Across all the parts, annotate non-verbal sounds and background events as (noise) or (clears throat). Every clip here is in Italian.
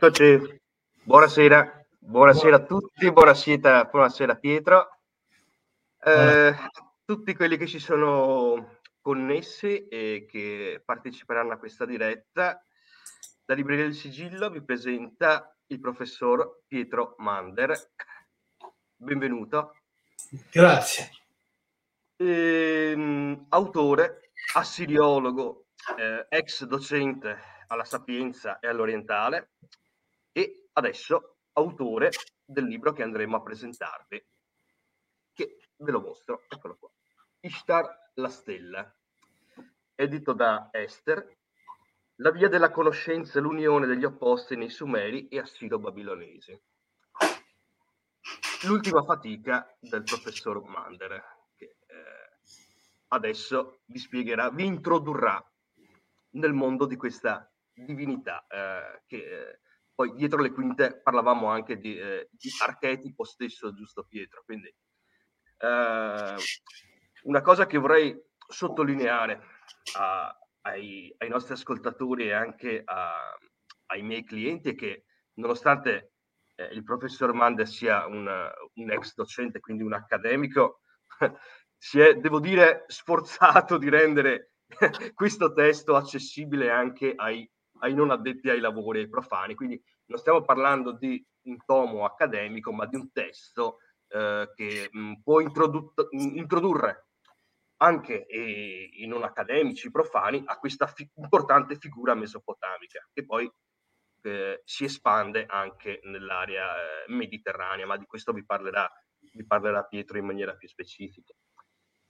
Eccoci, buonasera, buonasera a tutti, buonasera, buonasera Pietro. Eh, tutti quelli che ci sono connessi e che parteciperanno a questa diretta, la Libreria del Sigillo vi presenta il professor Pietro Mander. Benvenuto. Grazie. Ehm, autore, assiriologo, eh, ex docente alla Sapienza e all'Orientale e adesso autore del libro che andremo a presentarvi, che ve lo mostro, eccolo qua. Ishtar la stella, edito da Esther, La via della conoscenza e l'unione degli opposti nei Sumeri e Assiro-Babilonesi. L'ultima fatica del professor Mander, che eh, adesso vi spiegherà, vi introdurrà nel mondo di questa divinità, eh, che eh, poi dietro le quinte parlavamo anche di, eh, di archetipo stesso, giusto Pietro? Quindi eh, una cosa che vorrei sottolineare a, ai, ai, nostri ascoltatori e anche a, ai miei clienti è che nonostante eh, il professor Mande sia un, un ex docente, quindi un accademico, (laughs) si è, devo dire, sforzato di rendere (laughs) questo testo accessibile anche ai ai non addetti ai lavori, ai profani. Quindi non stiamo parlando di un tomo accademico, ma di un testo eh, che mh, mm, può introdu- introdurre anche eh, i non accademici profani a questa fi- importante figura mesopotamica, che poi eh, si espande anche nell'area eh, mediterranea, ma di questo vi parlerà, vi parlerà Pietro in maniera più specifica.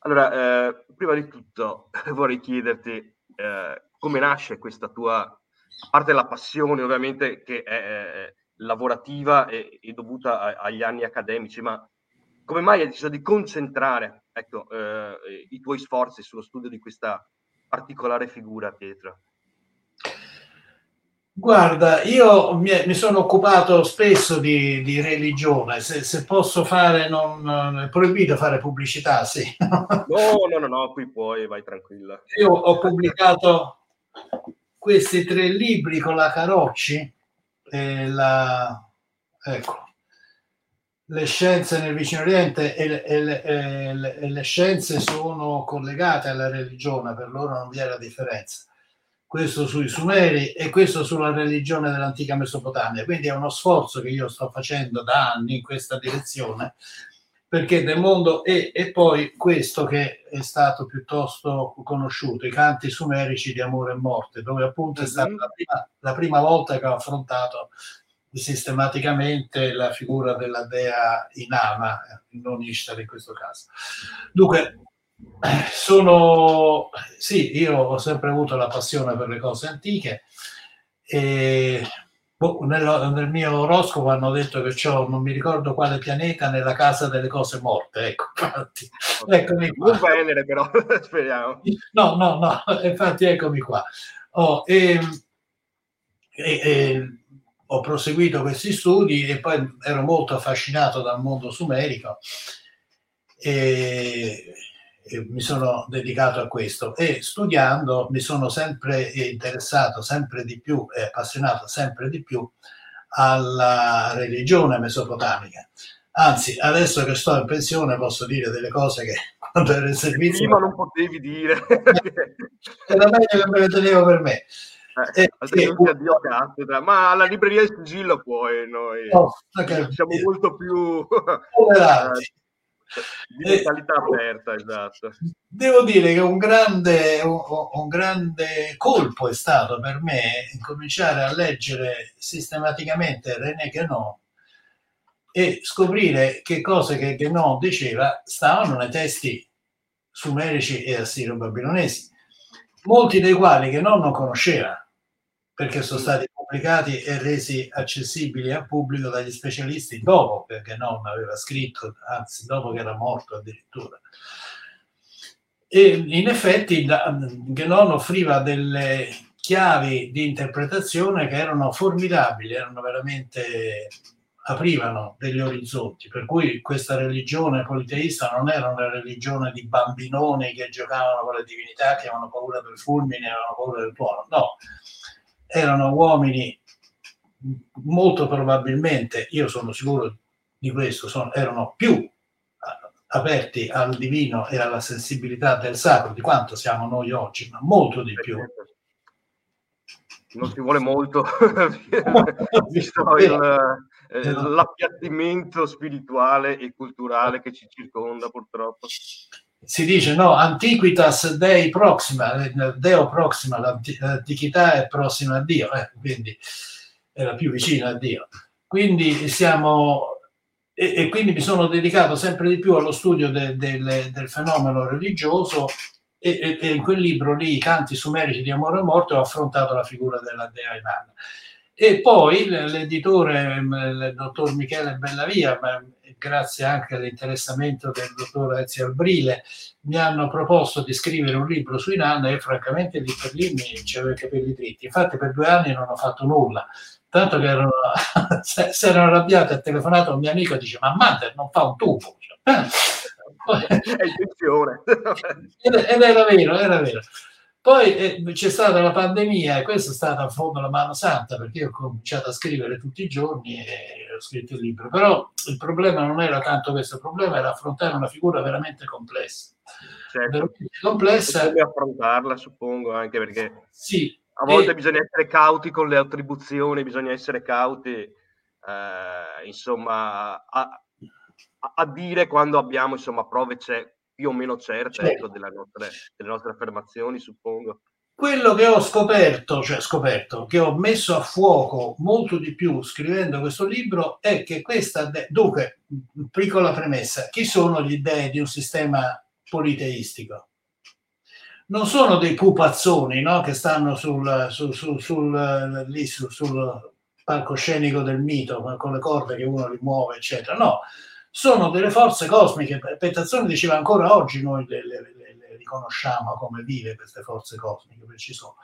Allora, eh, prima di tutto (laughs) vorrei chiederti eh, come nasce questa tua a parte la passione ovviamente che è, lavorativa e, e dovuta a, agli anni accademici, ma come mai hai deciso di concentrare ecco, eh, i tuoi sforzi sullo studio di questa particolare figura, Pietro? Guarda, io mi, mi, sono occupato spesso di, di religione, se, se, posso fare, non, è proibito fare pubblicità, sì. no, no, no, no, qui puoi, vai tranquilla. Io ho pubblicato questi tre libri con la Carocci, eh, la, ecco, le scienze nel vicino oriente e, e, e, e, le scienze sono collegate alla religione, per loro non vi è la differenza. Questo sui Sumeri e questo sulla religione dell'antica Mesopotamia. Quindi è uno sforzo che io sto facendo da anni in questa direzione perché del mondo e, e, poi questo che è stato piuttosto conosciuto, i canti sumerici di amore e morte, dove appunto è mhm. stata la prima, la prima volta che ho affrontato sistematicamente la figura della dea Inama, non Ishtar in questo caso. Dunque, sono, sì, io ho sempre avuto la passione per le cose antiche e Boh, nel, nel, mio oroscopo hanno detto che ho non mi ricordo quale pianeta nella casa delle cose morte. Ecco, (laughs) infatti, eccomi qua. Non Venere, però, (laughs) speriamo. No, no, no, (laughs) infatti, eccomi qua. Oh, e, e, e, ho proseguito questi studi e poi ero molto affascinato dal mondo sumerico. E, mi sono dedicato a questo e studiando mi sono sempre interessato sempre di più e appassionato sempre di più alla religione mesopotamica. Anzi, adesso che sto in pensione posso dire delle cose che (laughs) quando ero in servizio... Prima non potevi dire. Era meglio che me le tenevo per me. Eh, eh, e, cattedra, ma alla libreria del sigillo puoi, noi oh, siamo molto più... (laughs) di mentalità eh, aperta, esatto. Devo dire che un grande, un, un grande colpo è stato per me cominciare a leggere sistematicamente René Guénon e scoprire che cose che Guénon diceva stavano nei testi sumerici e assiro-babilonesi, molti dei quali Guénon non conosceva perché sono stati pubblicati e resi accessibili al pubblico dagli specialisti dopo, perché non aveva scritto, anzi dopo che era morto addirittura. E in effetti Genon offriva delle chiavi di interpretazione che erano formidabili, erano veramente aprivano degli orizzonti, per cui questa religione politeista non era una religione di bambinoni che giocavano con le divinità, che avevano paura del fulmine, avevano paura del tuono, no, erano uomini molto probabilmente, io sono sicuro di questo, sono, erano più aperti al divino e alla sensibilità del sacro di quanto siamo noi oggi, ma molto di più. Non ci vuole molto, (laughs) visto il, eh, l'appiattimento spirituale e culturale che ci circonda purtroppo. Si dice no, antiquitas dei proxima, deo proxima, l'antichità è prossima a Dio, eh, quindi era più vicina a Dio. Quindi siamo e, e, quindi mi sono dedicato sempre di più allo studio de, de, del fenomeno religioso e, e, in quel libro lì, I canti sumerici di amore e morte, ho affrontato la figura della dea Ivana. E poi l'editore, il dottor Michele Bellavia, grazie anche all'interessamento del dottor Ezio Albrile, mi hanno proposto di scrivere un libro su Inanna e francamente lì per lì mi c'avevo i capelli dritti. Infatti per due anni non ho fatto nulla tanto che erano, si (laughs) erano arrabbiati, ha telefonato un mio amico e dice ma Mander non fa un tubo (laughs) è intenzione ed era vero, era vero poi eh, c'è stata la pandemia e questa è stata a fondo la mano santa perché io ho cominciato a scrivere tutti i giorni e ho scritto il libro. Però il problema non era tanto questo il problema era affrontare una figura veramente complessa. Certo. veramente complessa. Come affrontarla suppongo anche perché sì. a volte e... bisogna essere cauti con le attribuzioni, bisogna essere cauti, eh, insomma, a, a, dire quando abbiamo insomma, prove c'è, più o meno certe certo. ecco, delle, nostre, delle nostre affermazioni, suppongo. Quello che ho scoperto, cioè scoperto, che ho messo a fuoco molto di più scrivendo questo libro è che questa, de- dunque, piccola premessa, chi sono gli dei di un sistema politeistico? non sono dei pupazzoni no? che stanno sul, sul, sul, sul, lì, sul palcoscenico del mito con le corde che uno li muove, eccetera. No, sono delle forze cosmiche. Pettazzoni diceva ancora oggi noi le, le, le, le riconosciamo come vive queste forze cosmiche, perché ci sono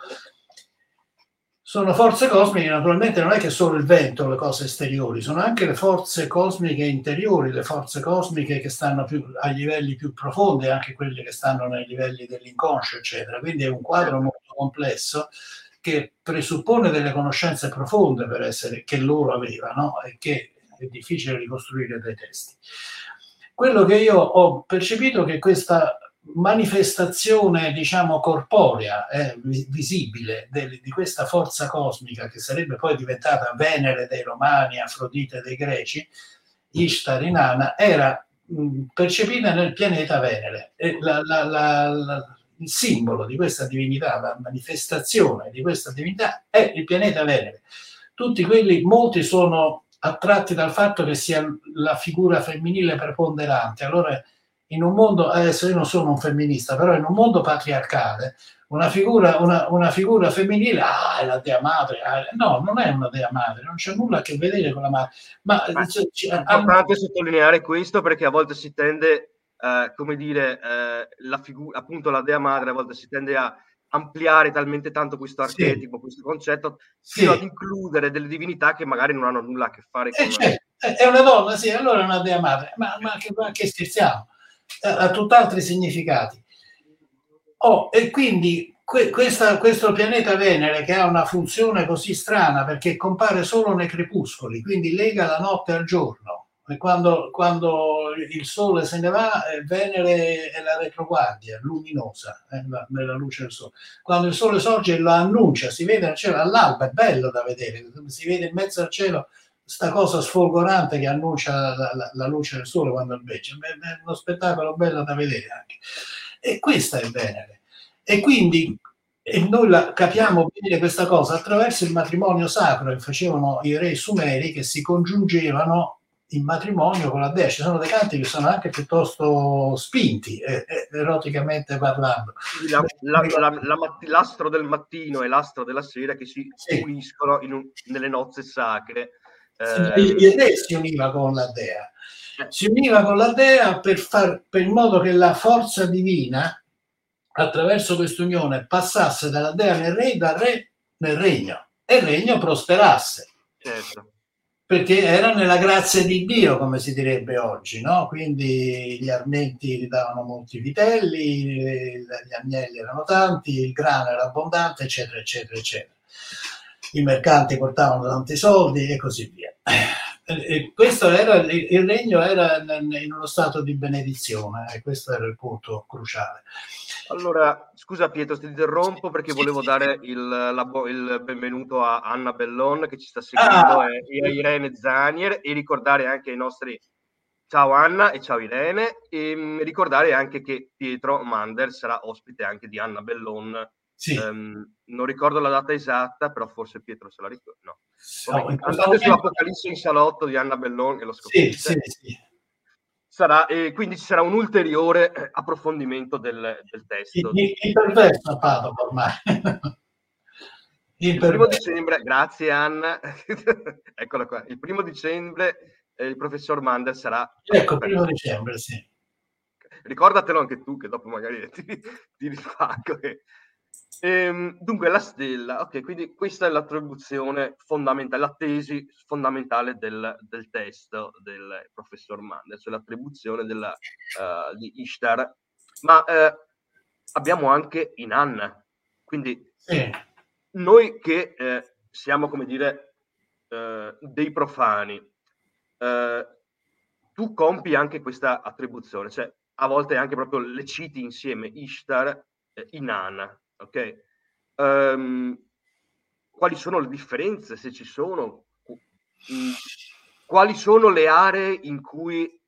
sono forze cosmiche, naturalmente non è che solo il vento, le cose esteriori, sono anche le forze cosmiche interiori, le forze cosmiche che stanno più, a livelli più profondi, anche quelle che stanno nei livelli dell'inconscio, eccetera. Quindi è un quadro molto complesso che presuppone delle conoscenze profonde per essere, che loro avevano e che è difficile ricostruire dai testi. Quello che io ho percepito è che questa manifestazione, diciamo, corporea, eh, visibile de, di questa forza cosmica che sarebbe poi diventata Venere dei Romani, Afrodite dei Greci, Ishtar Inanna, era mh, percepita nel pianeta Venere. La, la, la, il simbolo di questa divinità, la manifestazione di questa divinità è il pianeta Venere. Tutti quelli, molti sono attratti dal fatto che sia la figura femminile preponderante. Allora in un mondo, adesso io non sono un femminista, però in un mondo patriarcale, una figura, una, una figura femminile, ah, è la dea madre, ah, no, non è una dea madre, non c'è nulla a che vedere con la madre. Ma, Ma cioè, è importante hanno... sottolineare questo perché a volte si tende, eh, come dire, eh, la figura, appunto la dea madre, a volte si tende a ampliare talmente tanto questo archetipo, sì. questo concetto, fino sì. ad includere delle divinità che magari non hanno nulla a che fare eh, con... Eh, cioè, è una donna, sì, allora è una dea madre, ma, ma, che, ma che scherziamo? ha tutt'altri significati. Oh, e quindi que- questa, questo pianeta Venere che ha una funzione così strana perché compare solo nei crepuscoli, quindi lega la notte al giorno. Quando, quando il Sole se ne va, eh, Venere è la retroguardia, luminosa, eh, nella luce del Sole. Quando il Sole sorge lo annuncia, si vede al cielo all'alba, è bello da vedere, si vede in mezzo al cielo sta cosa sfolgorante che annuncia la, la, la, luce del sole quando invece è uno spettacolo bello da vedere anche. E questa è Venere. E quindi e noi la, capiamo bene questa cosa attraverso il matrimonio sacro che facevano i re sumeri che si congiungevano in matrimonio con la dea. Ci sono dei canti che sono anche piuttosto spinti, eh, eh, eroticamente parlando. La, la, l'astro del mattino e l'astro della sera che si sì. uniscono un, nelle nozze sacre eh, il re si univa con la dea. Eh. Si univa con la dea per far per in modo che la forza divina attraverso questa unione passasse dalla dea nel re, dal re nel regno e il regno prosperasse. Certo. Perché era nella grazia di Dio, come si direbbe oggi, no? Quindi gli armenti gli davano molti vitelli, gli agnelli erano tanti, il grano era abbondante, eccetera, eccetera, eccetera. i mercanti portavano tanti soldi e così via. E questo era, il regno era in uno stato di benedizione e questo era il punto cruciale. Allora, scusa Pietro, ti interrompo perché volevo dare il, la, il, benvenuto a Anna Bellon che ci sta seguendo ah. e, a Irene Zanier e ricordare anche ai nostri ciao Anna e ciao Irene e mm, ricordare anche che Pietro Mander sarà ospite anche di Anna Bellon sì. Um, non ricordo la data esatta, però forse Pietro se la ricorda. No. no Andate sull'Apocalisse in salotto di Anna Bellon e lo scoprite. Sì, sì, sì. Sarà, e quindi ci sarà un ulteriore eh, approfondimento del, del testo. Il, il perverso Padova ormai. (laughs) il, il primo dicembre, grazie Anna, (laughs) eccola qua, il primo dicembre eh, il professor Mander sarà... Ecco, primo dicembre, sì. Ricordatelo anche tu, che dopo magari (laughs) ti, ti ripago. E, Ehm, dunque, la stella, ok, quindi questa è l'attribuzione fondamentale, la tesi fondamentale del, del testo del professor Mander, cioè l'attribuzione della, uh, di Ishtar. Ma uh, abbiamo anche Inanna, quindi sì. noi che uh, siamo, come dire, dei profani, tu compi anche questa attribuzione, cioè a volte anche proprio le citi insieme Ishtar, Inanna ok? Um, quali sono le differenze, se ci sono? Mm, quali sono le aree in cui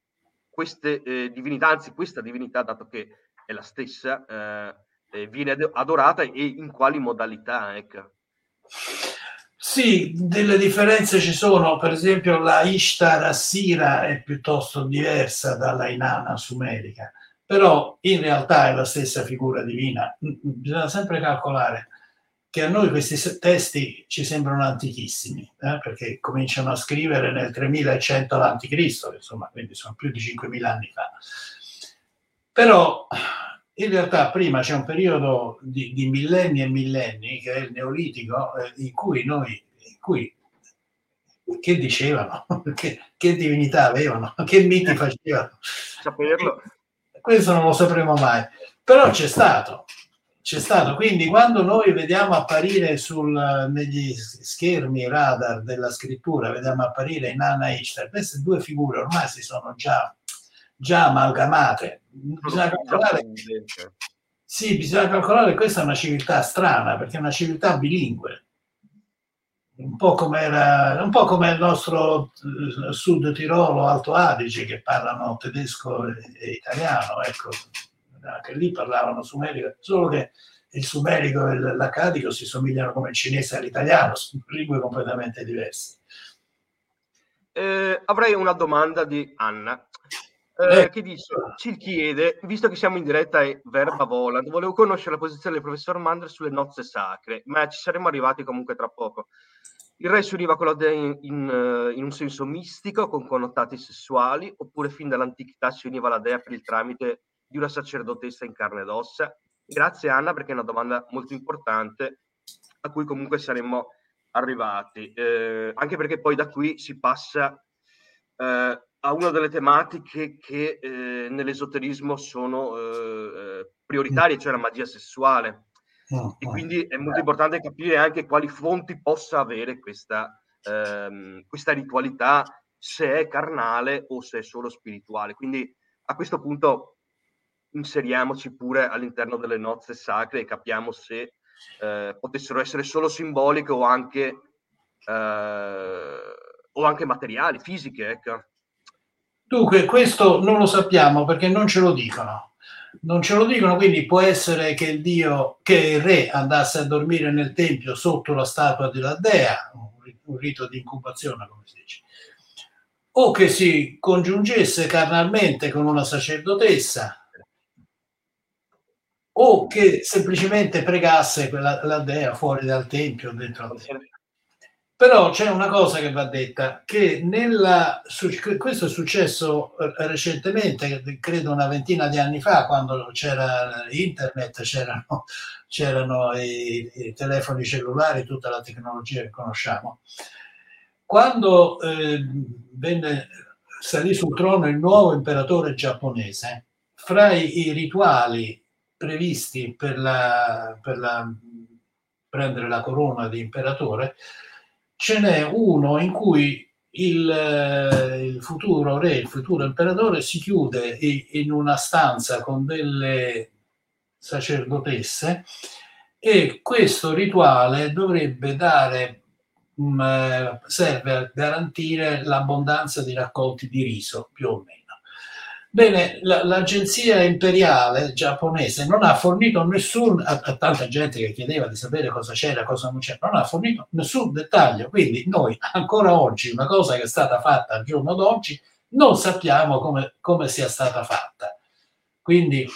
queste eh, divinità, anzi questa divinità, dato che è la stessa, eh, eh viene adorata e in quali modalità? Ecco. Sì, delle differenze ci sono, per esempio la Ishtar Assira è piuttosto diversa dalla Inanna sumerica però in realtà è la stessa figura divina. Mm, mm, bisogna sempre calcolare che a noi questi testi ci sembrano antichissimi, eh, perché cominciano a scrivere nel 3100 a.C., insomma, quindi sono più di 5000 anni fa. Però in realtà prima c'è un periodo di, di millenni e millenni, che è il Neolitico, eh, in cui noi, in cui, che dicevano, (laughs) che, che divinità avevano, che miti facevano. Saperlo questo non lo sapremo mai, però c'è stato, c'è stato. Quindi quando noi vediamo apparire sul, negli schermi radar della scrittura, vediamo apparire in Anna Ishtar, queste due figure ormai si sono già, già amalgamate. Bisogna calcolare, sì, bisogna calcolare che questa è una civiltà strana, perché è una civiltà bilingue un po' come era, un po' come il nostro eh, Sud Tirolo, Alto Adige, che parlano tedesco e, italiano, ecco, anche lì parlavano sumerico, solo che il sumerico e l'accadico si somigliano come il cinese all'italiano, sono lingue completamente diverse. Eh, avrei una domanda di Anna. Eh, eh, che dice, ci chiede, visto che siamo in diretta e verba volant, volevo conoscere la posizione del professor Mandra sulle nozze sacre, ma ci saremo arrivati comunque tra poco. Il re si univa con la dea in, in, eh, in, un senso mistico, con connotati sessuali, oppure fin dall'antichità si univa alla dea per il tramite di una sacerdotessa in carne ed ossa? Grazie Anna, perché è una domanda molto importante a cui comunque saremmo arrivati, eh, anche perché poi da qui si passa eh, a una delle tematiche che eh, nell'esoterismo sono eh, prioritarie, cioè la magia sessuale. E quindi è molto importante capire anche quali fonti possa avere questa, ehm, questa ritualità, se è carnale o se è solo spirituale. Quindi a questo punto inseriamoci pure all'interno delle nozze sacre e capiamo se eh, potessero essere solo simboliche o anche, eh, o anche materiali, fisiche. Ecco. Dunque, questo non lo sappiamo perché non ce lo dicono non ce lo dicono, quindi può essere che il dio, che il re andasse a dormire nel tempio sotto la statua della dea, un rito di incubazione, come si dice, o che si congiungesse carnalmente con una sacerdotessa, o che semplicemente pregasse quella, la dea fuori dal tempio, dentro al tempio. Però c'è una cosa che va detta, che nella, questo è successo eh, recentemente, credo una ventina di anni fa, quando c'era internet, c'erano, c'erano i, i, telefoni cellulari, tutta la tecnologia che conosciamo. Quando eh, venne, salì sul trono il nuovo imperatore giapponese, fra i, i rituali previsti per la, per la prendere la corona di imperatore, ce n'è uno in cui il, eh, il, futuro re, il futuro imperatore si chiude in una stanza con delle sacerdotesse e questo rituale dovrebbe dare, um, serve a garantire l'abbondanza di raccolti di riso, più o meno. Bene, la, l'agenzia imperiale giapponese non ha fornito nessun, a, a, tanta gente che chiedeva di sapere cosa c'era, cosa non c'era, non ha fornito nessun dettaglio. Quindi noi ancora oggi, una cosa che è stata fatta al giorno d'oggi, non sappiamo come, come sia stata fatta. Quindi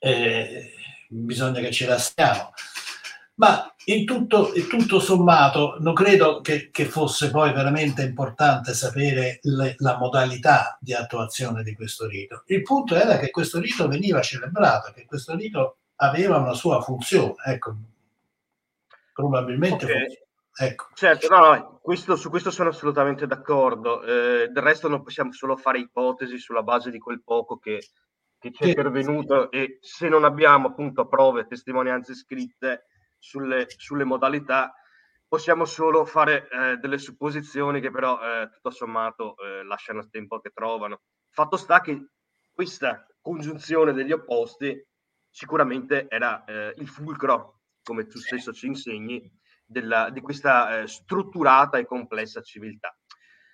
eh, bisogna che ce la stiamo. Ma in tutto, in tutto sommato non credo che, che, fosse poi veramente importante sapere le, la modalità di attuazione di questo rito. Il punto era che questo rito veniva celebrato, che questo rito aveva una sua funzione. Ecco, probabilmente okay. Ecco. Certo, no, no, questo, su questo sono assolutamente d'accordo. Eh, del resto non possiamo solo fare ipotesi sulla base di quel poco che, che ci è sì. pervenuto e se non abbiamo appunto prove, testimonianze scritte, sulle, sulle modalità, possiamo solo fare eh, delle supposizioni che però eh, tutto sommato eh, lasciano il tempo che trovano. Fatto sta che questa congiunzione degli opposti sicuramente era eh, il fulcro, come tu stesso ci insegni, della, di questa eh, strutturata e complessa civiltà.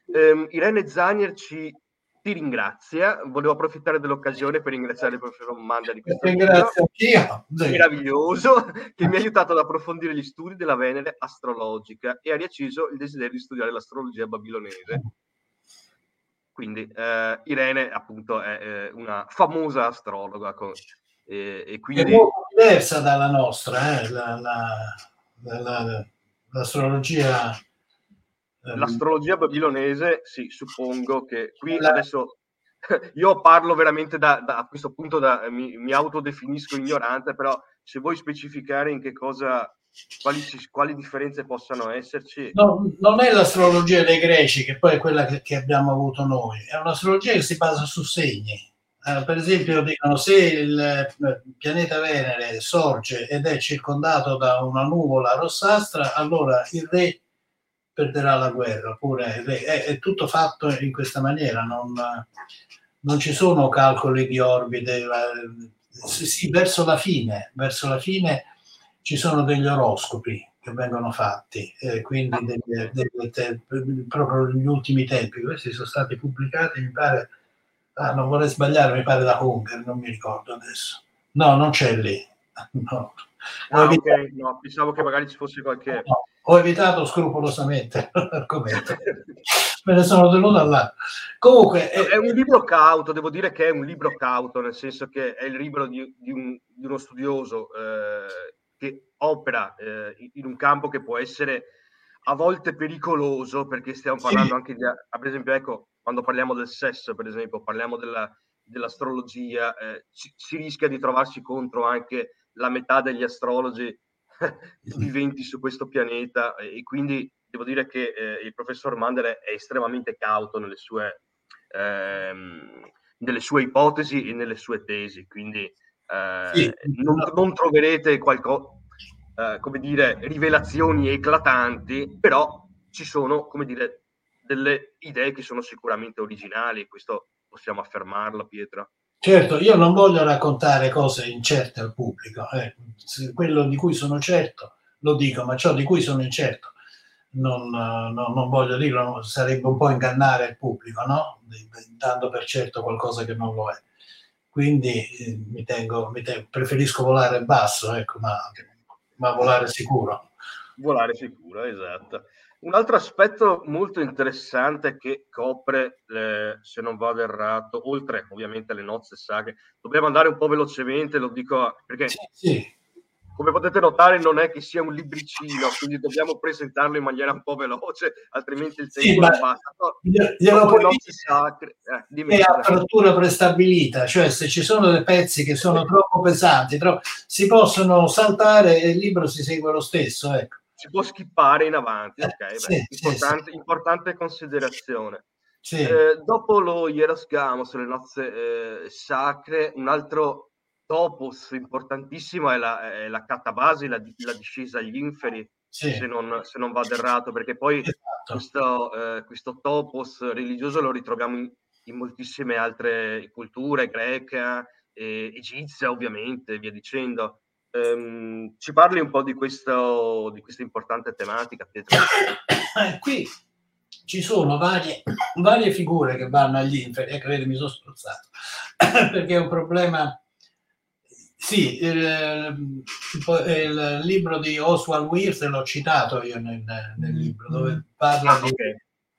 Um, Irene Zanier ci ti ringrazia. Volevo approfittare dell'occasione per ringraziare il professor Manda di questo Ringrazio anch'io. meraviglioso che mi ha aiutato ad approfondire gli studi della Venere astrologica e ha riacceso il desiderio di studiare l'astrologia babilonese. Quindi eh, Irene appunto è eh, una famosa astrologa con, e, e quindi... È molto diversa dalla nostra, eh, la, la, la, l'astrologia L'astrologia babilonese, sì, suppongo che qui la... adesso (laughs) io parlo veramente da, da a questo punto, da, mi, mi, autodefinisco ignorante, però se vuoi specificare in che cosa, quali, quali differenze possano esserci. No, non è l'astrologia dei greci, che poi è quella che, che abbiamo avuto noi, è un'astrologia che si basa su segni. Uh, per esempio, dicono se il eh, pianeta Venere sorge ed è circondato da una nuvola rossastra, allora il re perderà la guerra, oppure è, è tutto fatto in questa maniera, non, non ci sono calcoli di orbite, sì, verso la fine, verso la fine ci sono degli oroscopi che vengono fatti, eh, quindi delle, delle te- proprio negli ultimi tempi, questi sono stati pubblicati, mi pare, ah, non vorrei sbagliare, mi pare da Hunger, non mi ricordo adesso. No, non c'è lì. (laughs) No. Ah, okay. no, pensavo che magari ci fosse qualche... No, ho evitato scrupolosamente (laughs) l'argomento, me ne sono tenuto là. Comunque, è, è, un libro cauto, devo dire che è un libro cauto, nel senso che è il libro di, di, un, di uno studioso eh, che opera eh, in un campo che può essere a volte pericoloso, perché stiamo parlando sì. anche di, per esempio, ecco, quando parliamo del sesso, per esempio, parliamo della, dell'astrologia, eh, ci, si rischia di trovarsi contro anche la metà degli astrologi (laughs) viventi su questo pianeta e quindi devo dire che eh, il professor Mandel è estremamente cauto nelle sue, ehm, nelle sue ipotesi e nelle sue tesi, quindi eh, sì. non, non, troverete qualcosa, eh, come dire, rivelazioni eclatanti, però ci sono, come dire, delle idee che sono sicuramente originali, questo possiamo affermarlo, Pietro. Certo, io non voglio raccontare cose incerte al pubblico, eh. quello di cui sono certo lo dico, ma ciò di cui sono incerto non, non, non voglio dirlo, sarebbe un po' ingannare il pubblico, no? dando per certo qualcosa che non lo è. Quindi eh, mi tengo, mi tengo, preferisco volare basso, ecco, ma, ma volare sicuro. Volare sicuro, esatto. Un altro aspetto molto interessante che copre, eh, se non vado errato, oltre ovviamente alle nozze sacre, dobbiamo andare un po' velocemente, lo dico perché sì, sì. come potete notare non è che sia un libricino, quindi dobbiamo presentarlo in maniera un po' veloce, altrimenti il tempo sì, non basta. No, le nozze sacre, eh, è apertura prestabilita, cioè se ci sono dei pezzi che sono troppo pesanti, troppo, si possono saltare e il libro si segue lo stesso, ecco si può skippare in avanti, ok? Beh, sì, importante, sì, importante, considerazione. Eh, dopo lo Hieros Gamos, le nozze eh, sacre, un altro topos importantissimo è la, è la catabasi, la, la discesa agli inferi, se, non, se, non, vado errato, perché poi esatto. questo, eh, questo, topos religioso lo ritroviamo in, in moltissime altre culture, greca, eh, egizia ovviamente, via dicendo. Um, ci parli un po' di, questo, di questa importante tematica, Pietro? Eh, qui ci sono varie, varie, figure che vanno agli inferi, vedi, mi sono spruzzato, (coughs) perché è un problema... Sì, il, il, libro di Oswald Wirth l'ho citato io nel, nel libro, dove parla, di,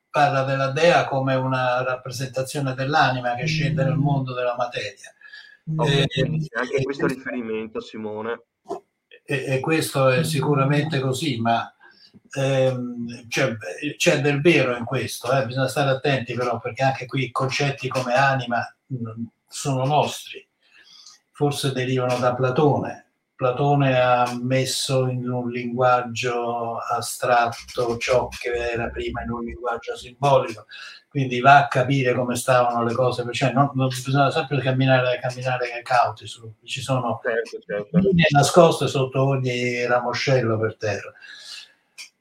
parla della dea come una rappresentazione dell'anima che scende nel mondo della materia eh, anche questo riferimento, Simone. E, e, questo è sicuramente così, ma ehm, c'è, c'è, del vero in questo, eh? bisogna stare attenti però perché anche qui concetti come anima mh, sono nostri, forse derivano da Platone. Platone ha messo in un linguaggio astratto ciò che era prima in un linguaggio simbolico quindi va a capire come stavano le cose, cioè non, non bisogna sempre camminare, camminare cauti, su, ci sono certo, certo. linee nascoste sotto ogni ramoscello per terra.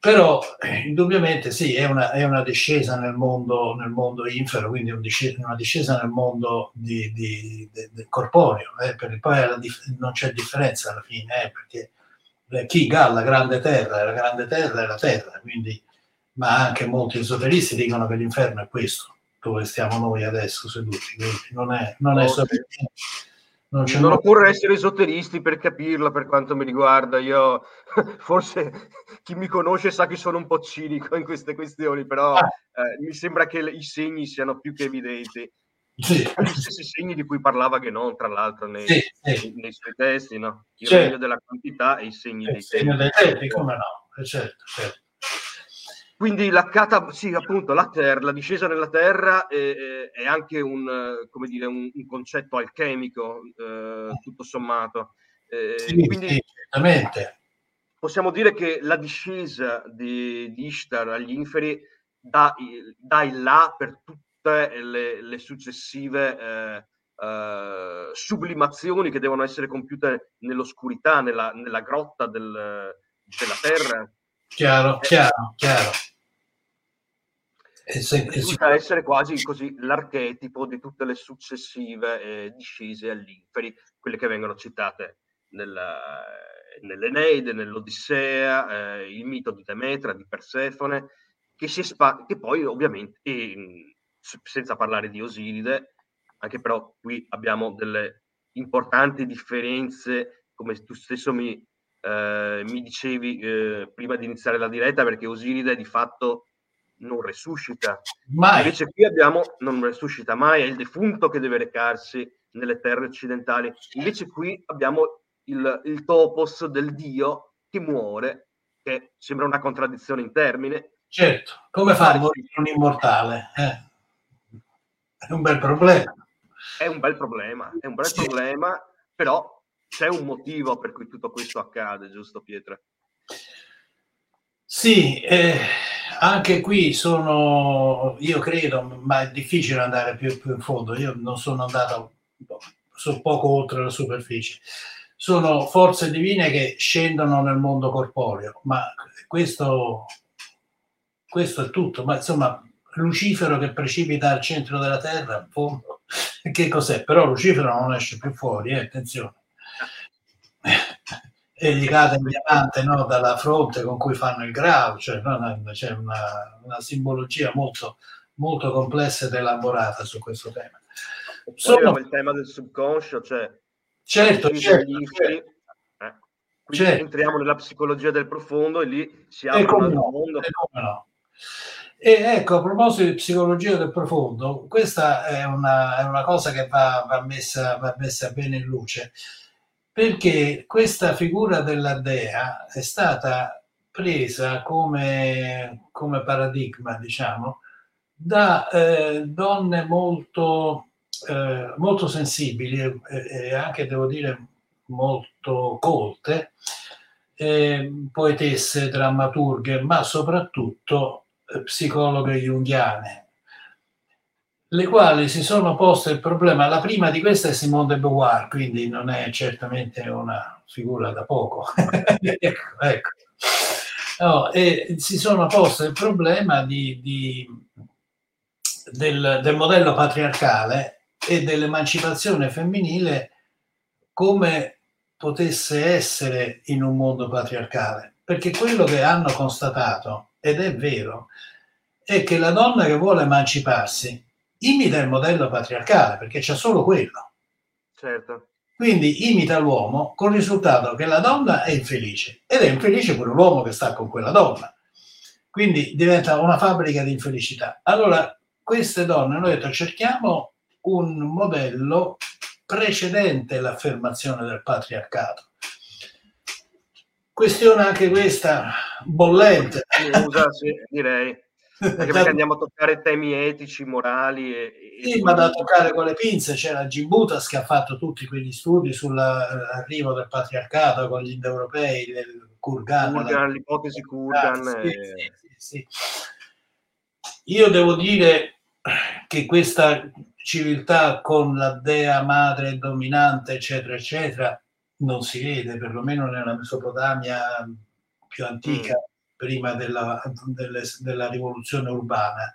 Però indubbiamente sì, è una, è una discesa nel mondo, nel mondo infero, quindi un discesa, una discesa nel mondo di, di, di, di corporeo, eh, perché poi dif- non c'è differenza alla fine, eh, perché eh, chi la grande terra, la grande terra è la terra, quindi ma anche molti esoteristi dicono che l'inferno è questo, dove stiamo noi adesso seduti, quindi non è, non è okay. Non, non occorre essere esoteristi per capirla per quanto mi riguarda. Io (laughs) forse chi mi conosce sa che sono un po' cinico in queste questioni, però ah. eh, mi sembra che i segni siano più che evidenti. Sì. Gli stessi segni di cui parlava Genon, tra l'altro, nei, sì, sì. nei suoi testi, no? il certo. regno della quantità e i segni il dei segni dei tempi, come no? Certo, certo. Quindi la cata, sì, appunto, la terra, la discesa nella terra è, è anche un, come dire, un, un concetto alchemico, eh, tutto sommato. Eh, sì, quindi sì, certamente. Possiamo dire che la discesa di, di Ishtar agli inferi dà, dà, il là per tutte le, le successive eh, eh, sublimazioni che devono essere compiute nell'oscurità, nella, nella grotta del, della terra. Chiaro, chiaro, chiaro risulta essere quasi così l'archetipo di tutte le successive eh, discese all'inferi, quelle che vengono citate nella, nell'Eneide, nell'Odissea, eh, il mito di Demetra, di Persefone, che, si espa- che poi ovviamente, e, senza parlare di Osiride, anche però qui abbiamo delle importanti differenze, come tu stesso mi, eh, mi dicevi eh, prima di iniziare la diretta, perché Osiride di fatto non resuscita. Mai. Invece qui abbiamo, non resuscita mai, è il defunto che deve recarsi nelle terre occidentali. Invece qui abbiamo il, il topos del dio che muore, che sembra una contraddizione in termine. Certo, come fa a morire un immortale? Eh. È un bel problema. È un bel problema, è un bel sì. problema, però c'è un motivo per cui tutto questo accade, giusto Pietro? Sì, eh, anche qui sono, io credo, ma è difficile andare più, più in fondo, io non sono andato, sono poco oltre la superficie. Sono forze divine che scendono nel mondo corporeo, ma questo, questo è tutto. Ma insomma, Lucifero che precipita al centro della Terra, (laughs) che cos'è? Però Lucifero non esce più fuori, eh, attenzione e gli cade il diamante no, dalla fronte con cui fanno il grau, cioè no, c'è una, una, simbologia molto, molto complessa ed elaborata su questo tema. Sono... il tema del subconscio, cioè certo, certo, inferi, certo. Eh, quindi certo. entriamo nella psicologia del profondo e lì si apre un no, mondo. No. E ecco, a proposito di psicologia del profondo, questa è una, è una cosa che va, va, messa, va messa bene in luce perché questa figura della dea è stata presa come, come paradigma, diciamo, da eh, donne molto, eh, molto sensibili e, e, anche, devo dire, molto colte, eh, poetesse, drammaturghe, ma soprattutto eh, psicologhe junghiane. Le quali si sono poste il problema. La prima di queste è Simone de Beauvoir, quindi non è certamente una figura da poco. (laughs) ecco, ecco. No, e si sono poste il problema di, di, del, del modello patriarcale e dell'emancipazione femminile come potesse essere in un mondo patriarcale. Perché quello che hanno constatato, ed è vero, è che la donna che vuole emanciparsi imita il modello patriarcale, perché c'è solo quello. Certo. Quindi imita l'uomo con il risultato che la donna è infelice ed è infelice pure l'uomo che sta con quella donna. Quindi diventa una fabbrica di infelicità. Allora, queste donne, noi detto, cerchiamo un modello precedente all'affermazione del patriarcato. Questione anche questa bollente. Scusa, sì, direi. Anche perché (laughs) andiamo a toccare temi etici, morali. E, sì, ma da toccare con le pinze c'era Gimbutas che ha fatto tutti quegli studi sull'arrivo del patriarcato con gli indoeuropei, del Kurgan. Kurgan l'ipotesi Kurgan. Sì, e... sì, sì, Io devo dire che questa civiltà con la dea madre dominante, eccetera, eccetera, non si vede, perlomeno nella Mesopotamia più antica. Mm prima della, delle, della rivoluzione urbana.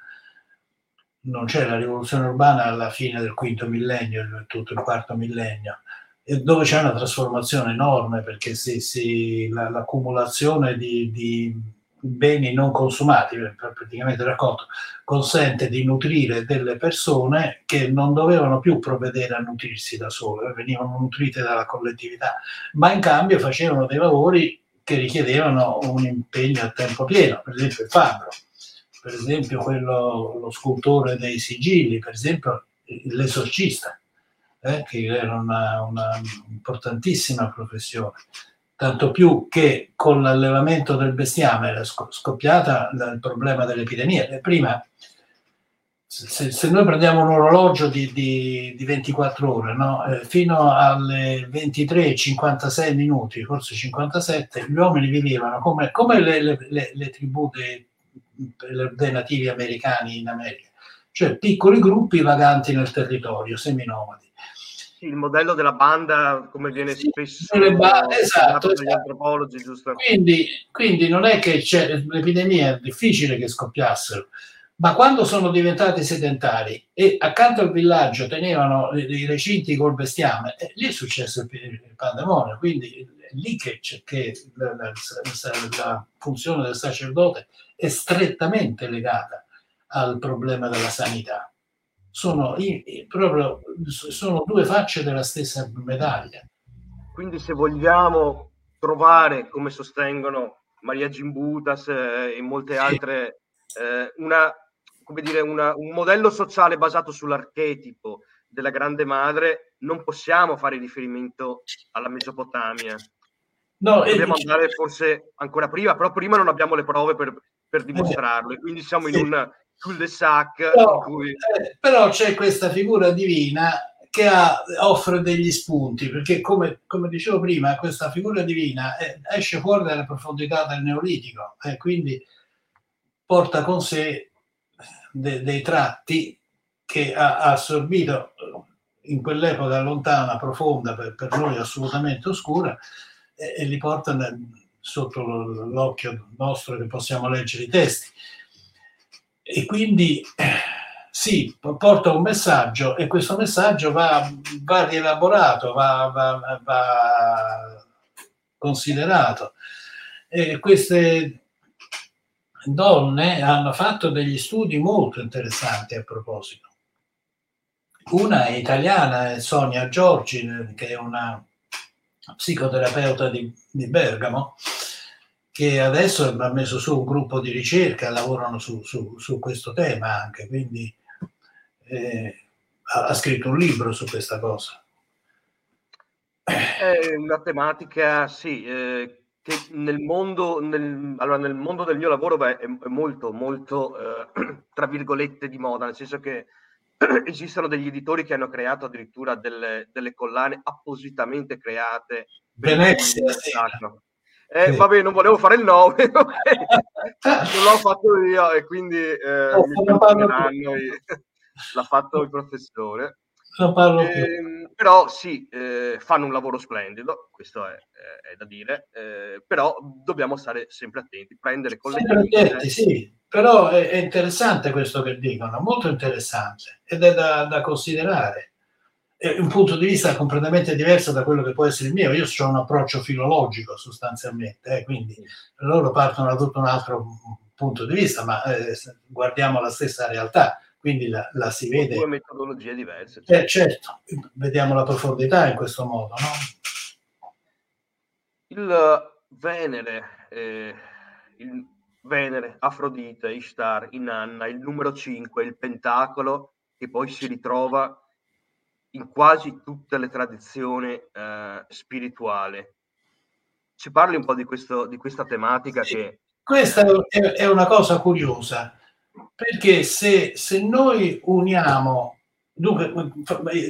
Non c'è la rivoluzione urbana alla fine del quinto millennio, tutto il quarto millennio, dove c'è una trasformazione enorme perché si, si, la, l'accumulazione di, di, beni non consumati, praticamente raccolto, consente di nutrire delle persone che non dovevano più provvedere a nutrirsi da sole, venivano nutrite dalla collettività, ma in cambio facevano dei lavori che richiedevano un impegno a tempo pieno, per esempio il fabbro, per esempio quello, lo scultore dei sigilli, per esempio l'esorcista, eh, che era una, una importantissima professione tanto più che con l'allevamento del bestiame era scoppiata il problema dell'epidemia. Prima se, se, noi prendiamo un orologio di, di, di 24 ore, no? eh, fino alle 23.56 minuti, forse 57, gli uomini vivevano come, come le, le, le, le, tribù dei, dei nativi americani in America, cioè piccoli gruppi vaganti nel territorio, seminomadi il modello della banda come viene sì, spesso ba- esatto, esatto. antropologi giusto? Quindi, quindi non è che c'è l'epidemia è difficile che scoppiassero ma quando sono diventati sedentari e accanto al villaggio tenevano i recinti col bestiame, eh, lì è successo il, pandemonio, quindi è lì che, che la, la, la, funzione del sacerdote è strettamente legata al problema della sanità. Sono, proprio, sono due facce della stessa medaglia. Quindi se vogliamo trovare, come sostengono Maria Gimbutas eh, e molte altre, eh, una come dire, una, un modello sociale basato sull'archetipo della grande madre, non possiamo fare riferimento alla Mesopotamia. No, Dobbiamo e... andare forse ancora prima, però prima non abbiamo le prove per, per dimostrarlo, e quindi siamo in un cul-de-sac. Però, cui... eh, però c'è questa figura divina che ha, offre degli spunti, perché come, come, dicevo prima, questa figura divina eh, esce fuori dalle profondità del Neolitico e quindi porta con sé de, dei tratti che ha, assorbito in quell'epoca lontana, profonda, per, per noi assolutamente oscura, e, e li porta sotto l'occhio nostro che possiamo leggere i testi. E quindi sì, porta un messaggio e questo messaggio va, va rielaborato, va, va, va considerato. E queste donne hanno fatto degli studi molto interessanti a proposito. Una è italiana, Sonia Giorgi, che è una psicoterapeuta di, di Bergamo, che adesso ha messo su un gruppo di ricerca, lavorano su, su, su questo tema anche, quindi eh, ha, ha scritto un libro su questa cosa. È una tematica, sì, eh, che nel mondo, nel, allora, nel mondo del mio lavoro beh, è, è, molto, molto, eh, (clears throat) tra virgolette, di moda, nel senso che (clears throat) esistono degli editori che hanno creato addirittura delle, delle collane appositamente create. Venezia, eh, sì. Vabbè, non volevo fare il nome, (laughs) (laughs) non l'ho fatto io e quindi eh, oh, mi (laughs) l'ha fatto il professore. Non parlo più. Eh, però sì, eh, fanno un lavoro splendido, questo è, è, è da dire, eh, però dobbiamo stare sempre attenti, prendere con sempre le attenti, sì, però è, è, interessante questo che dicono, molto interessante ed è da, da considerare. È un punto di vista completamente diverso da quello che può essere il mio. Io ho un approccio filologico sostanzialmente, eh, quindi loro partono da tutto un altro punto di vista, ma eh, guardiamo la stessa realtà quindi la, la si vede. Due metodologie diverse. Eh, certo, vediamo la profondità in questo modo, no? Il Venere, eh, il Venere, Afrodite, Ishtar, Inanna, il numero 5, il pentacolo, che poi si ritrova in quasi tutte le tradizioni eh, spirituali. Ci parli un po' di, questo, di questa tematica sì, che... Questa è una cosa curiosa perché se, se noi uniamo, dunque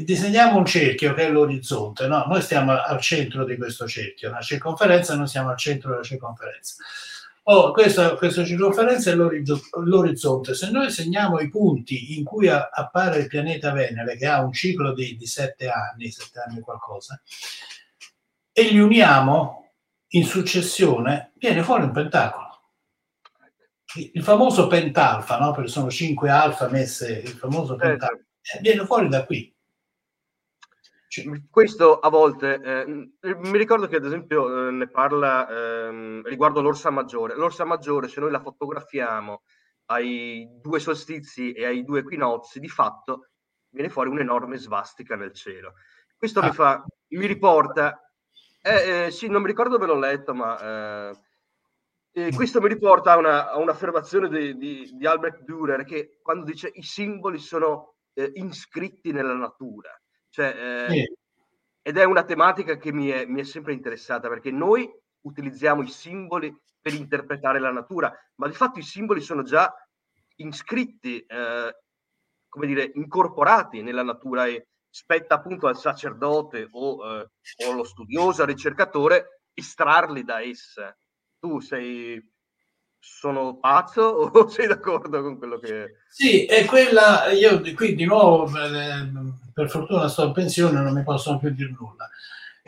disegniamo un cerchio che è l'orizzonte, no? noi stiamo al centro di questo cerchio, una circonferenza, noi siamo al centro della circonferenza. Oh, questa, questa circonferenza è l'orizzonte. Se noi segniamo i punti in cui appare il pianeta Venere, che ha un ciclo di, di sette anni, sette anni qualcosa, e li uniamo in successione, viene fuori un pentacolo il famoso pentalfa, no? perché sono cinque alfa messe, il famoso certo. pentalfa, eh, viene fuori da qui. Cioè, questo a volte, eh, mi ricordo che ad esempio eh, ne parla ehm, riguardo l'orsa maggiore. L'orsa maggiore, se noi la fotografiamo ai due solstizi e ai due equinozi, di fatto viene fuori un'enorme svastica nel cielo. Questo ah. mi, fa, mi riporta, eh, eh, sì, non mi ricordo dove l'ho letto, ma eh, questo mi riporta a, una, a un'affermazione di, di, di, Albert Dürer che quando dice i simboli sono eh, iscritti nella natura. Cioè, eh, sì. Ed è una tematica che mi è, mi è, sempre interessata perché noi utilizziamo i simboli per interpretare la natura, ma di fatto i simboli sono già iscritti, eh, come dire, incorporati nella natura e spetta appunto al sacerdote o, eh, o allo studioso, al ricercatore, estrarli da essa tu sei sono pazzo (laughs) o sei d'accordo con quello che... Sì, è quella, io qui di nuovo, eh, per fortuna sto in pensione, non mi possono più dire nulla.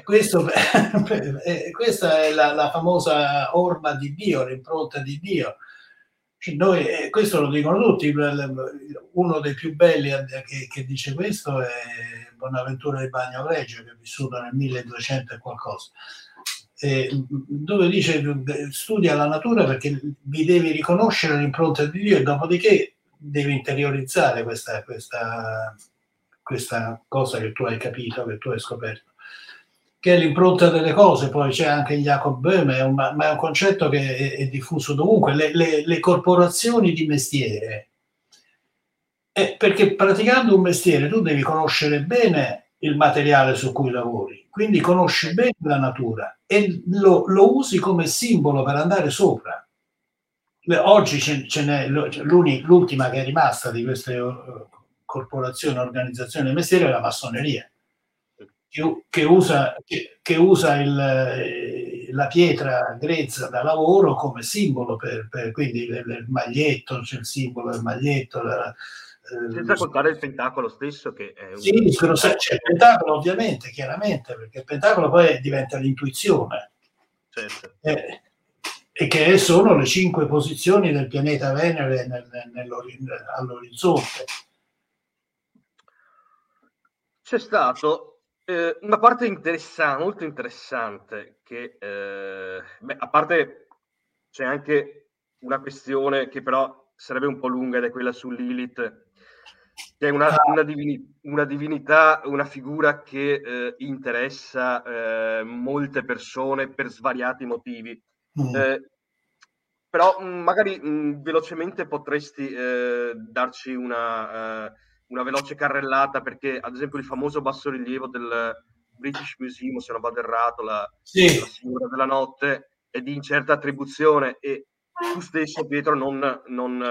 Questo, (laughs) questa è la, la, famosa orma di Dio, l'impronta di Dio. Cioè noi, questo lo dicono tutti, uno dei più belli che, che dice questo è Bonaventura di Bagno Reggio, che è vissuto nel 1200 e qualcosa eh, dove dice studia la natura perché vi devi riconoscere l'impronta di Dio e dopodiché devi interiorizzare questa, questa, questa cosa che tu hai capito, che tu hai scoperto che è l'impronta delle cose, poi c'è anche Jacob Böhme, ma, ma è un concetto che è, è diffuso dovunque, le, le, le, corporazioni di mestiere, eh, perché praticando un mestiere tu devi conoscere bene il materiale su cui lavori, quindi conosci bene la natura e lo, lo usi come simbolo per andare sopra. Oggi ce, ce n'è l'ultima che è rimasta di queste uh, corporazioni, organizzazioni del mestiere è la massoneria, che, che usa, che, che usa il, eh, la pietra grezza da lavoro come simbolo, per, per quindi il, il, maglietto, c'è il simbolo del maglietto, la, Senza contare il pentacolo stesso che è un... Sì, c'è il pentacolo ovviamente, chiaramente, perché il pentacolo poi diventa l'intuizione. Certo. Eh, e che sono le cinque posizioni del pianeta Venere nel, nel, all'orizzonte. C'è stato eh, una parte interessante, molto interessante, che eh, beh, a parte c'è anche una questione che però sarebbe un po' lunga ed è quella su Lilith che è una, una, divini, una divinità, una figura che eh, interessa eh, molte persone per svariati motivi. Mm. Eh, però mh, mm, magari mh, mm, velocemente potresti eh, darci una, eh, una, veloce carrellata perché ad esempio il famoso bassorilievo del British Museum, se non vado errato, la, sì. la signora della notte è di incerta attribuzione e tu stesso Pietro non, non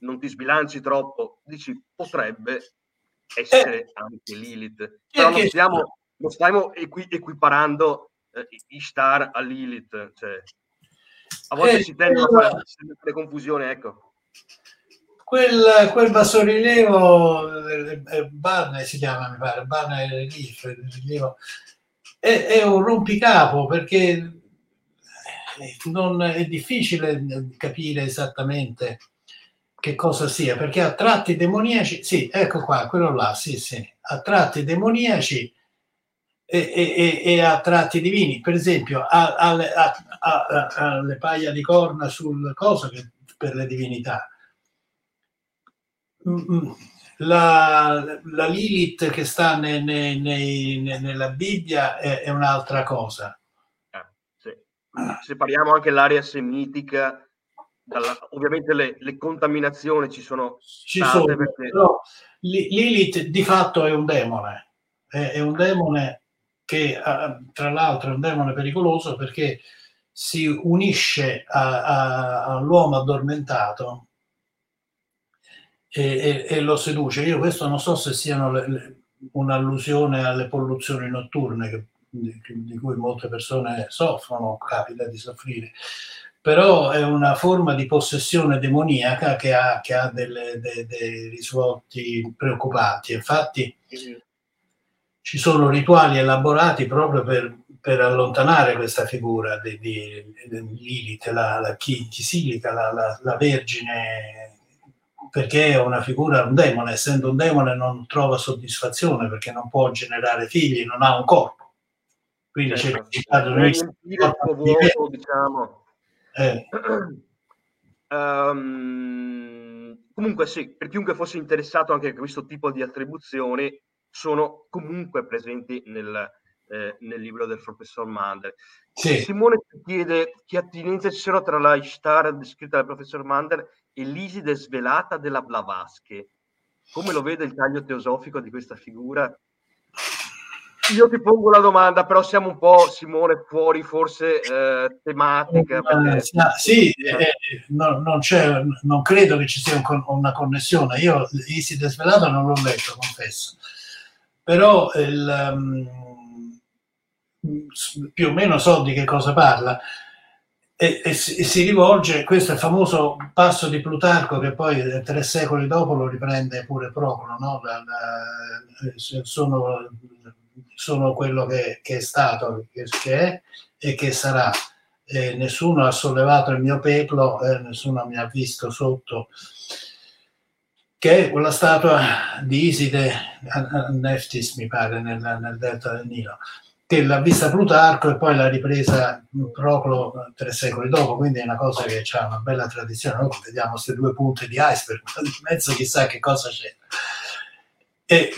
non ti sbilanci troppo, dici potrebbe essere eh, anche Lilith, però non stiamo, non stiamo equi, equiparando eh, Ishtar a Lilith, cioè, a volte eh, si tende a fare confusione, ecco. quel, quel bassorilievo, eh, eh, Barney si chiama, mi pare, Barney Relief, è, è un rompicapo perché non, è difficile capire esattamente che cosa sia, perché a tratti demoniaci, sì, ecco qua, quello là, sì, sì, a tratti demoniaci e, e, e a tratti divini, per esempio, alle paia di corna sul coso che per le divinità. Mm, mm. La, la Lilith che sta ne, ne, ne, nella Bibbia è, è un'altra cosa. Eh, sì. Separiamo anche l'area semitica dalla, ovviamente le, le, contaminazioni ci sono ci sono, perché... però Lilith di fatto è un demone è, è un demone che tra l'altro è un demone pericoloso perché si unisce a, a, all'uomo addormentato e, e, e, lo seduce. Io questo non so se siano le, le, un'allusione alle polluzioni notturne che, di, di, cui molte persone soffrono, capita di soffrire, però è una forma di possessione demoniaca che ha, che ha delle, de, dei risvolti preoccupanti. Infatti ci sono rituali elaborati proprio per, per allontanare questa figura di, di, di Lilith, la, la Chisilica, la, la, la Vergine, perché è una figura, un demone, essendo un demone non trova soddisfazione perché non può generare figli, non ha un corpo. Quindi certo. c'è il significato vuoto, diciamo. Eh. Um, (clears throat) comunque sì, per chiunque fosse interessato anche a questo tipo di attribuzioni, sono comunque presenti nel, eh, nel libro del professor Mander. Sì. Simone ti chiede che attinenze ci sono tra la Ishtar descritta dal professor Mander e l'Iside svelata della Blavatsky. Come lo vede il taglio teosofico di questa figura? Io ti pongo la domanda, però siamo un po', Simone, fuori forse eh, tematica. Perché... sì, eh, no, non, non, credo che ci sia un, una connessione. Io Iside svelata non l'ho letto, confesso però il, um, più o meno so di che cosa parla. E, e, si, e, si rivolge, questo è il famoso passo di Plutarco che poi eh, tre secoli dopo lo riprende pure Proclo, no? sono, sono, quello che, che è stato, che, che, è e che sarà. E nessuno ha sollevato il mio peplo, eh, nessuno mi ha visto sotto che è quella statua di Iside Neftis, mi pare, nel, nel delta del Nilo, che l'ha vista Plutarco e poi l'ha ripresa Proclo tre secoli dopo, quindi è una cosa che ha una bella tradizione. Noi vediamo queste due punte di iceberg, (laughs) in mezzo chissà che cosa c'è. E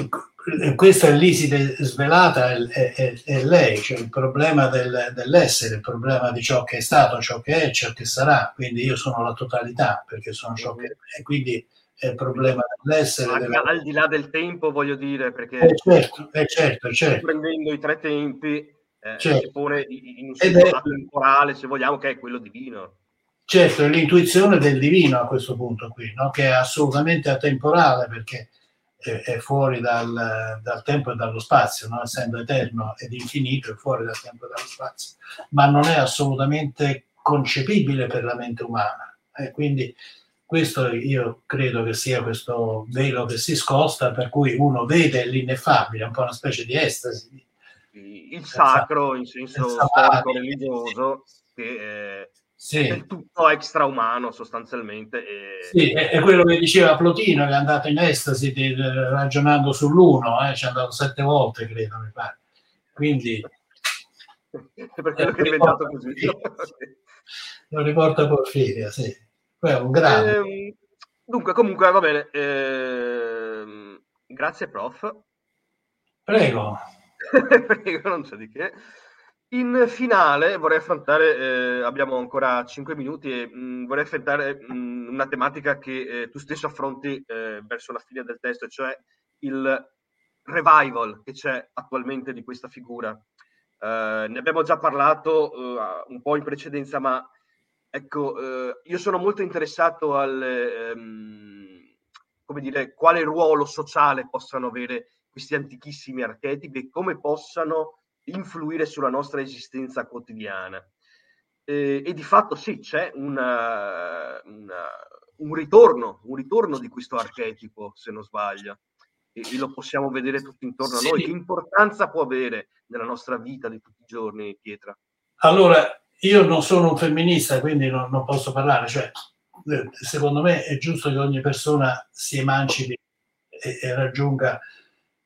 questa è l'Iside svelata, è, è, è lei, cioè il problema del, dell'essere, il problema di ciò che è stato, ciò che è, ciò che sarà. Quindi io sono la totalità, perché sono ciò che è. Quindi è il problema dell'essere. Della... Al di là del tempo, voglio dire, perché eh certo, eh certo, certo. prendendo i tre tempi, eh, certo. si pone in un è... temporale, se vogliamo, che è quello divino. Certo, è l'intuizione del divino a questo punto qui, no? che è assolutamente atemporale perché è, è fuori dal, dal, tempo e dallo spazio, no? essendo eterno ed infinito, è fuori dal tempo e dallo spazio, ma non è assolutamente concepibile per la mente umana. Eh, quindi questo io credo che sia questo velo che si scosta, per cui uno vede l'ineffabile, un po' una specie di estasi. Il sacro in senso storico religioso, che è, sì. è tutto extraumano sostanzialmente. E... Sì, è, è, quello che diceva Plotino, che è andato in estasi di, ragionando sull'uno, eh, ci è andato sette volte, credo, mi pare. Quindi... per quello che è diventato così. Lo riporta Porfiria, (laughs) sì. È un grande. Eh, dunque, comunque, va bene. Eh, grazie, prof. Prego. (laughs) Prego, non c'è di che. In finale vorrei affrontare, eh, abbiamo ancora 5 minuti e mh, mm, vorrei affrontare mh, mm, una tematica che eh, tu stesso affronti eh, verso la fine del testo, cioè il revival che c'è attualmente di questa figura. Eh, ne abbiamo già parlato eh, un po' in precedenza, ma Ecco, eh, io sono molto interessato al, ehm, come dire, quale ruolo sociale possano avere questi antichissimi archetipi e come possano influire sulla nostra esistenza quotidiana. e, e di fatto sì, c'è una, una, un, ritorno, un ritorno di questo archetipo, se non sbaglio, e, e lo possiamo vedere tutto intorno a noi. Che importanza può avere nella nostra vita di tutti i giorni, Pietra? Allora, io non sono un femminista, quindi non, non posso parlare, cioè, eh, secondo me è giusto che ogni persona si emancipi e, e raggiunga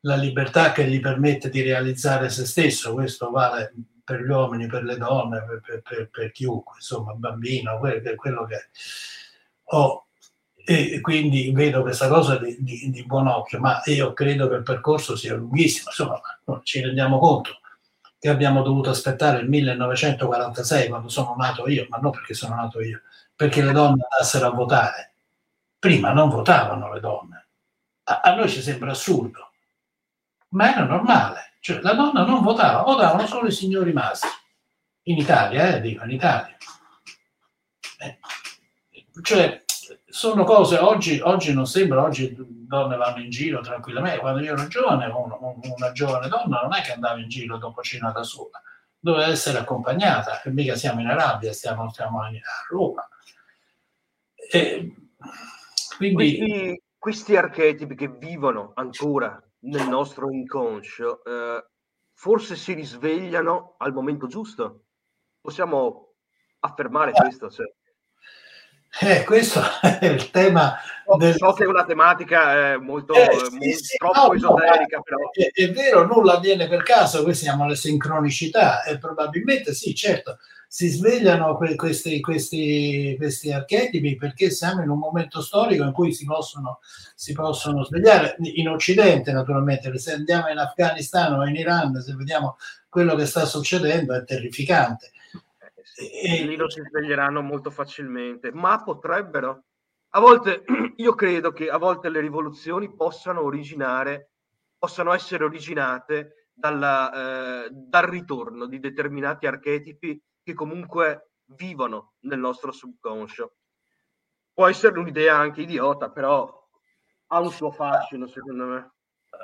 la libertà che gli permette di realizzare se stesso, questo vale per gli uomini, per le donne, per, per, per chiunque, insomma, bambino, quello, quello che ho. E quindi vedo questa cosa di, di, di, buon occhio, ma io credo che il percorso sia lunghissimo, insomma, ci rendiamo conto che abbiamo dovuto aspettare il 1946 quando sono nato io, ma non perché sono nato io, perché le donne andassero a votare. Prima non votavano le donne. A, a noi ci sembra assurdo, ma era normale. Cioè, la donna non votava, votavano solo i signori maschi. In Italia, eh, dico, in Italia. Eh, cioè, sono cose, oggi, oggi non sembra, oggi donne vanno in giro tranquillamente. Quando io ero giovane, una, una giovane donna non è che andava in giro dopo cena da sola, doveva essere accompagnata, e mica siamo in Arabia, stiamo, stiamo a Roma. E quindi... Questi, questi archetipi che vivono ancora nel nostro inconscio, eh, forse si risvegliano al momento giusto. Possiamo affermare eh. questo? Cioè. Eh, questo (laughs) è il tema. So, del... so che è una tematica eh, molto, eh, sì, molto sì, troppo no, esoterica, no, però. È, è, vero, nulla avviene per caso, queste siamo le sincronicità e probabilmente sì, certo, si svegliano que- questi, questi, questi, archetipi perché siamo in un momento storico in cui si possono, si possono svegliare. In Occidente, naturalmente, se andiamo in Afghanistan o in Iran, se vediamo quello che sta succedendo, è terrificante. E, e lì non si sveglieranno molto facilmente, ma potrebbero. A volte (clears throat) io credo che a volte le rivoluzioni possano originare, possano essere originate dalla, eh, dal ritorno di determinati archetipi che comunque vivono nel nostro subconscio. Può essere un'idea anche idiota, però ha un suo fascino, secondo me.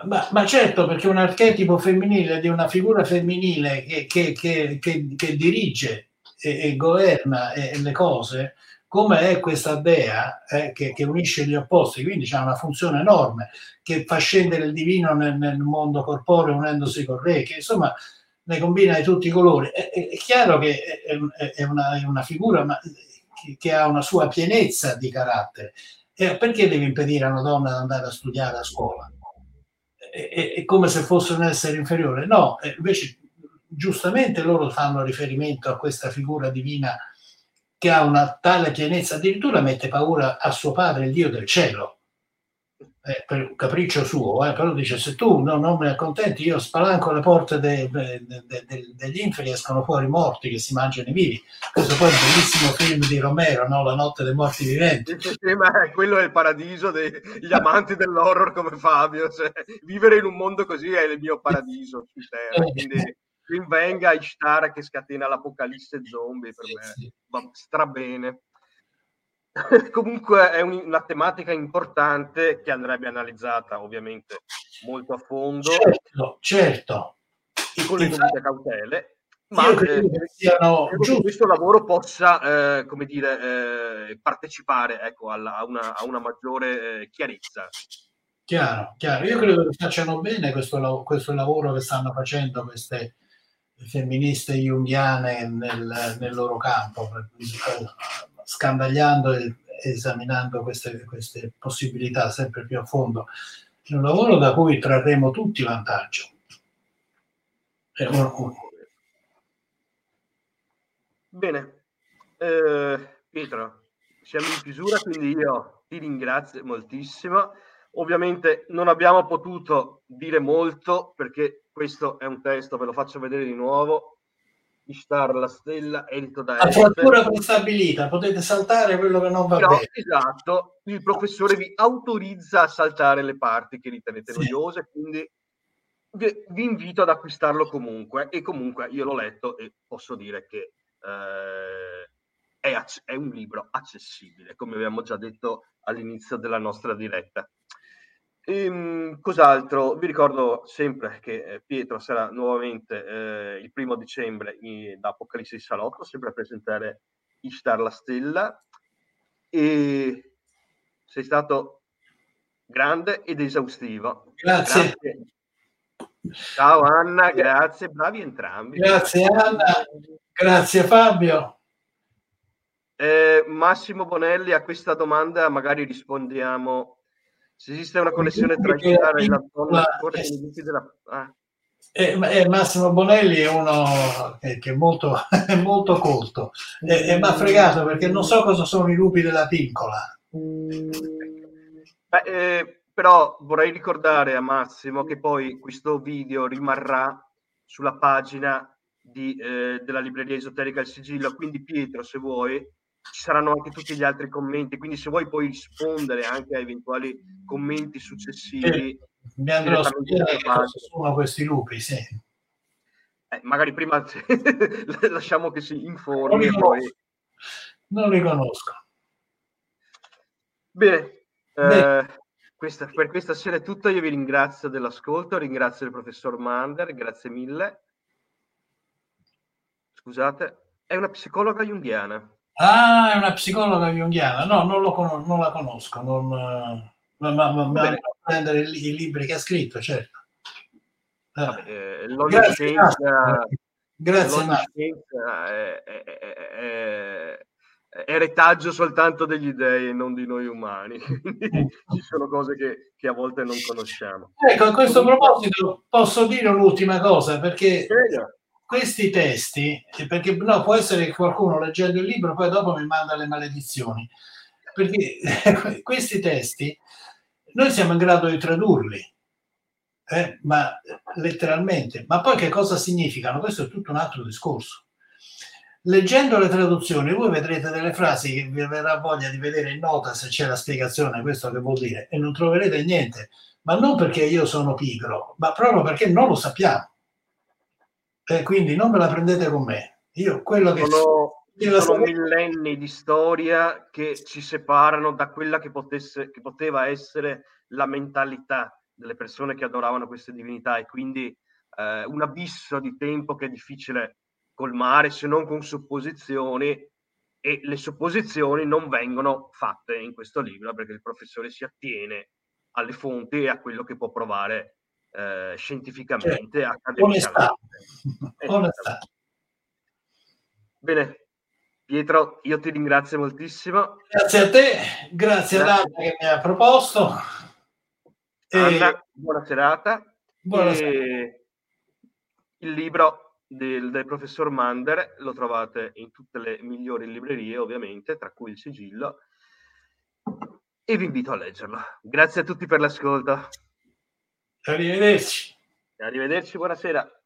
Ma, ma, certo, perché un archetipo femminile di una figura femminile che, che, che, che dirige e, e governa e, le cose, come è questa dea eh, che, unisce gli opposti, quindi c'è una funzione enorme che fa scendere il divino nel, nel mondo corporeo unendosi con re, che insomma ne combina di tutti i colori. È, è, chiaro che è, è, una, è una, figura ma, che, che, ha una sua pienezza di carattere. E perché deve impedire a una donna di andare a studiare a scuola? È, come se fosse un essere inferiore. No, invece giustamente loro fanno riferimento a questa figura divina che ha una tale pienezza, addirittura mette paura a suo padre, il Dio del cielo eh, per un capriccio suo, eh, però dice se tu no, non mi accontenti io spalanco le porte de, de, de, degli inferi escono fuori morti che si mangiano i vivi. Questo poi è un bellissimo film di Romero, no? La notte dei morti viventi. Sì, ma quello è il paradiso degli amanti dell'horror come Fabio, cioè, vivere in un mondo così è il mio paradiso terra, (laughs) eh. Quindi venga Ishtar che scatena l'apocalisse zombie per me va strabene. (laughs) Comunque è un, una tematica importante che andrebbe analizzata ovviamente molto a fondo. Certo, certo. E con le dovute cautele. Ma eh, siano che questo lavoro possa, eh, come dire, eh, partecipare ecco, alla, a, una, a, una, maggiore eh, chiarezza. Chiaro, chiaro. Io credo che facciano bene questo, questo lavoro che stanno facendo queste femministe junghiane nel, nel loro campo, scandagliando e esaminando queste, queste possibilità sempre più a fondo. È un lavoro da cui trarremo tutti vantaggio. Bene, eh, Pietro, siamo in chiusura, quindi io ti ringrazio moltissimo. Ovviamente non abbiamo potuto dire molto perché questo è un testo, ve lo faccio vedere di nuovo, Ishtar, la stella, edito da La frattura prestabilita, potete saltare quello che non va no, bene. Esatto, il professore vi autorizza a saltare le parti che ritenete sì. noiose, quindi vi, vi, invito ad acquistarlo comunque e comunque io l'ho letto e posso dire che eh, è, è un libro accessibile, come abbiamo già detto all'inizio della nostra diretta. Ehm, cos'altro? Vi ricordo sempre che eh, Pietro sarà nuovamente eh, il primo dicembre in, da Apocalisse di Salotto, sempre a presentare Ishtar la stella. E sei stato grande ed esaustivo. Grazie. grazie. Ciao Anna, grazie, bravi entrambi. Grazie Anna, grazie Fabio. Eh, Massimo Bonelli a questa domanda magari rispondiamo se esiste una connessione tra il e la donna della... Ah. Eh, eh, Massimo Bonelli è uno che, che è, molto, (laughs) molto colto e, e mi ha fregato perché non so cosa sono i lupi della piccola. Beh, eh, però vorrei ricordare a Massimo che poi questo video rimarrà sulla pagina di, eh, della libreria esoterica Il Sigillo, quindi Pietro se vuoi ci saranno anche tutti gli altri commenti, quindi se vuoi puoi rispondere anche a eventuali commenti successivi. Eh, mi andrò a spiegare sono questi lupi, sì. Eh, magari prima (laughs) lasciamo che si informi. Non li, poi... non li conosco. Bene, eh, questa, per questa sera è tutto. Io vi ringrazio dell'ascolto, ringrazio il professor Mander, grazie mille. Scusate, è una psicologa junghiana. Ah, è una psicologa junghiana. No, non, lo con- non la conosco. Non, ma, ma, ma, ma prendere i, i, libri che ha scritto, certo. Eh. Vabbè, eh, grazie, scienza, grazie scienza è, è, è, è, retaggio soltanto degli dei e non di noi umani. (laughs) ci sono cose che, che, a volte non conosciamo. Ecco, a questo proposito posso dire un'ultima cosa, perché... Prego questi testi, perché no, può essere che qualcuno leggendo il libro poi dopo mi manda le maledizioni, perché (laughs) questi testi noi siamo in grado di tradurli, eh, ma letteralmente, ma poi che cosa significano? Questo è tutto un altro discorso. Leggendo le traduzioni, voi vedrete delle frasi che vi verrà voglia di vedere in nota se c'è la spiegazione, questo che vuol dire, e non troverete niente, ma non perché io sono pigro, ma proprio perché non lo sappiamo. Eh, quindi non me la prendete con me. Io quello che... Sono, sono so... millenni di storia che ci separano da quella che, potesse, che poteva essere la mentalità delle persone che adoravano queste divinità e quindi eh, un abisso di tempo che è difficile colmare se non con supposizioni e le supposizioni non vengono fatte in questo libro perché il professore si attiene alle fonti e a quello che può provare eh, scientificamente, cioè, accademicamente. Onestà. Bene, Pietro, io ti ringrazio moltissimo. Grazie a te, grazie, ad Anna che mi ha proposto. Anna, e... buona serata. Buona serata. Il libro del, del, professor Mander lo trovate in tutte le migliori librerie, ovviamente, tra cui il sigillo, e vi invito a leggerlo. Grazie a tutti per l'ascolto. Arrivederci. Arrivederci, buonasera.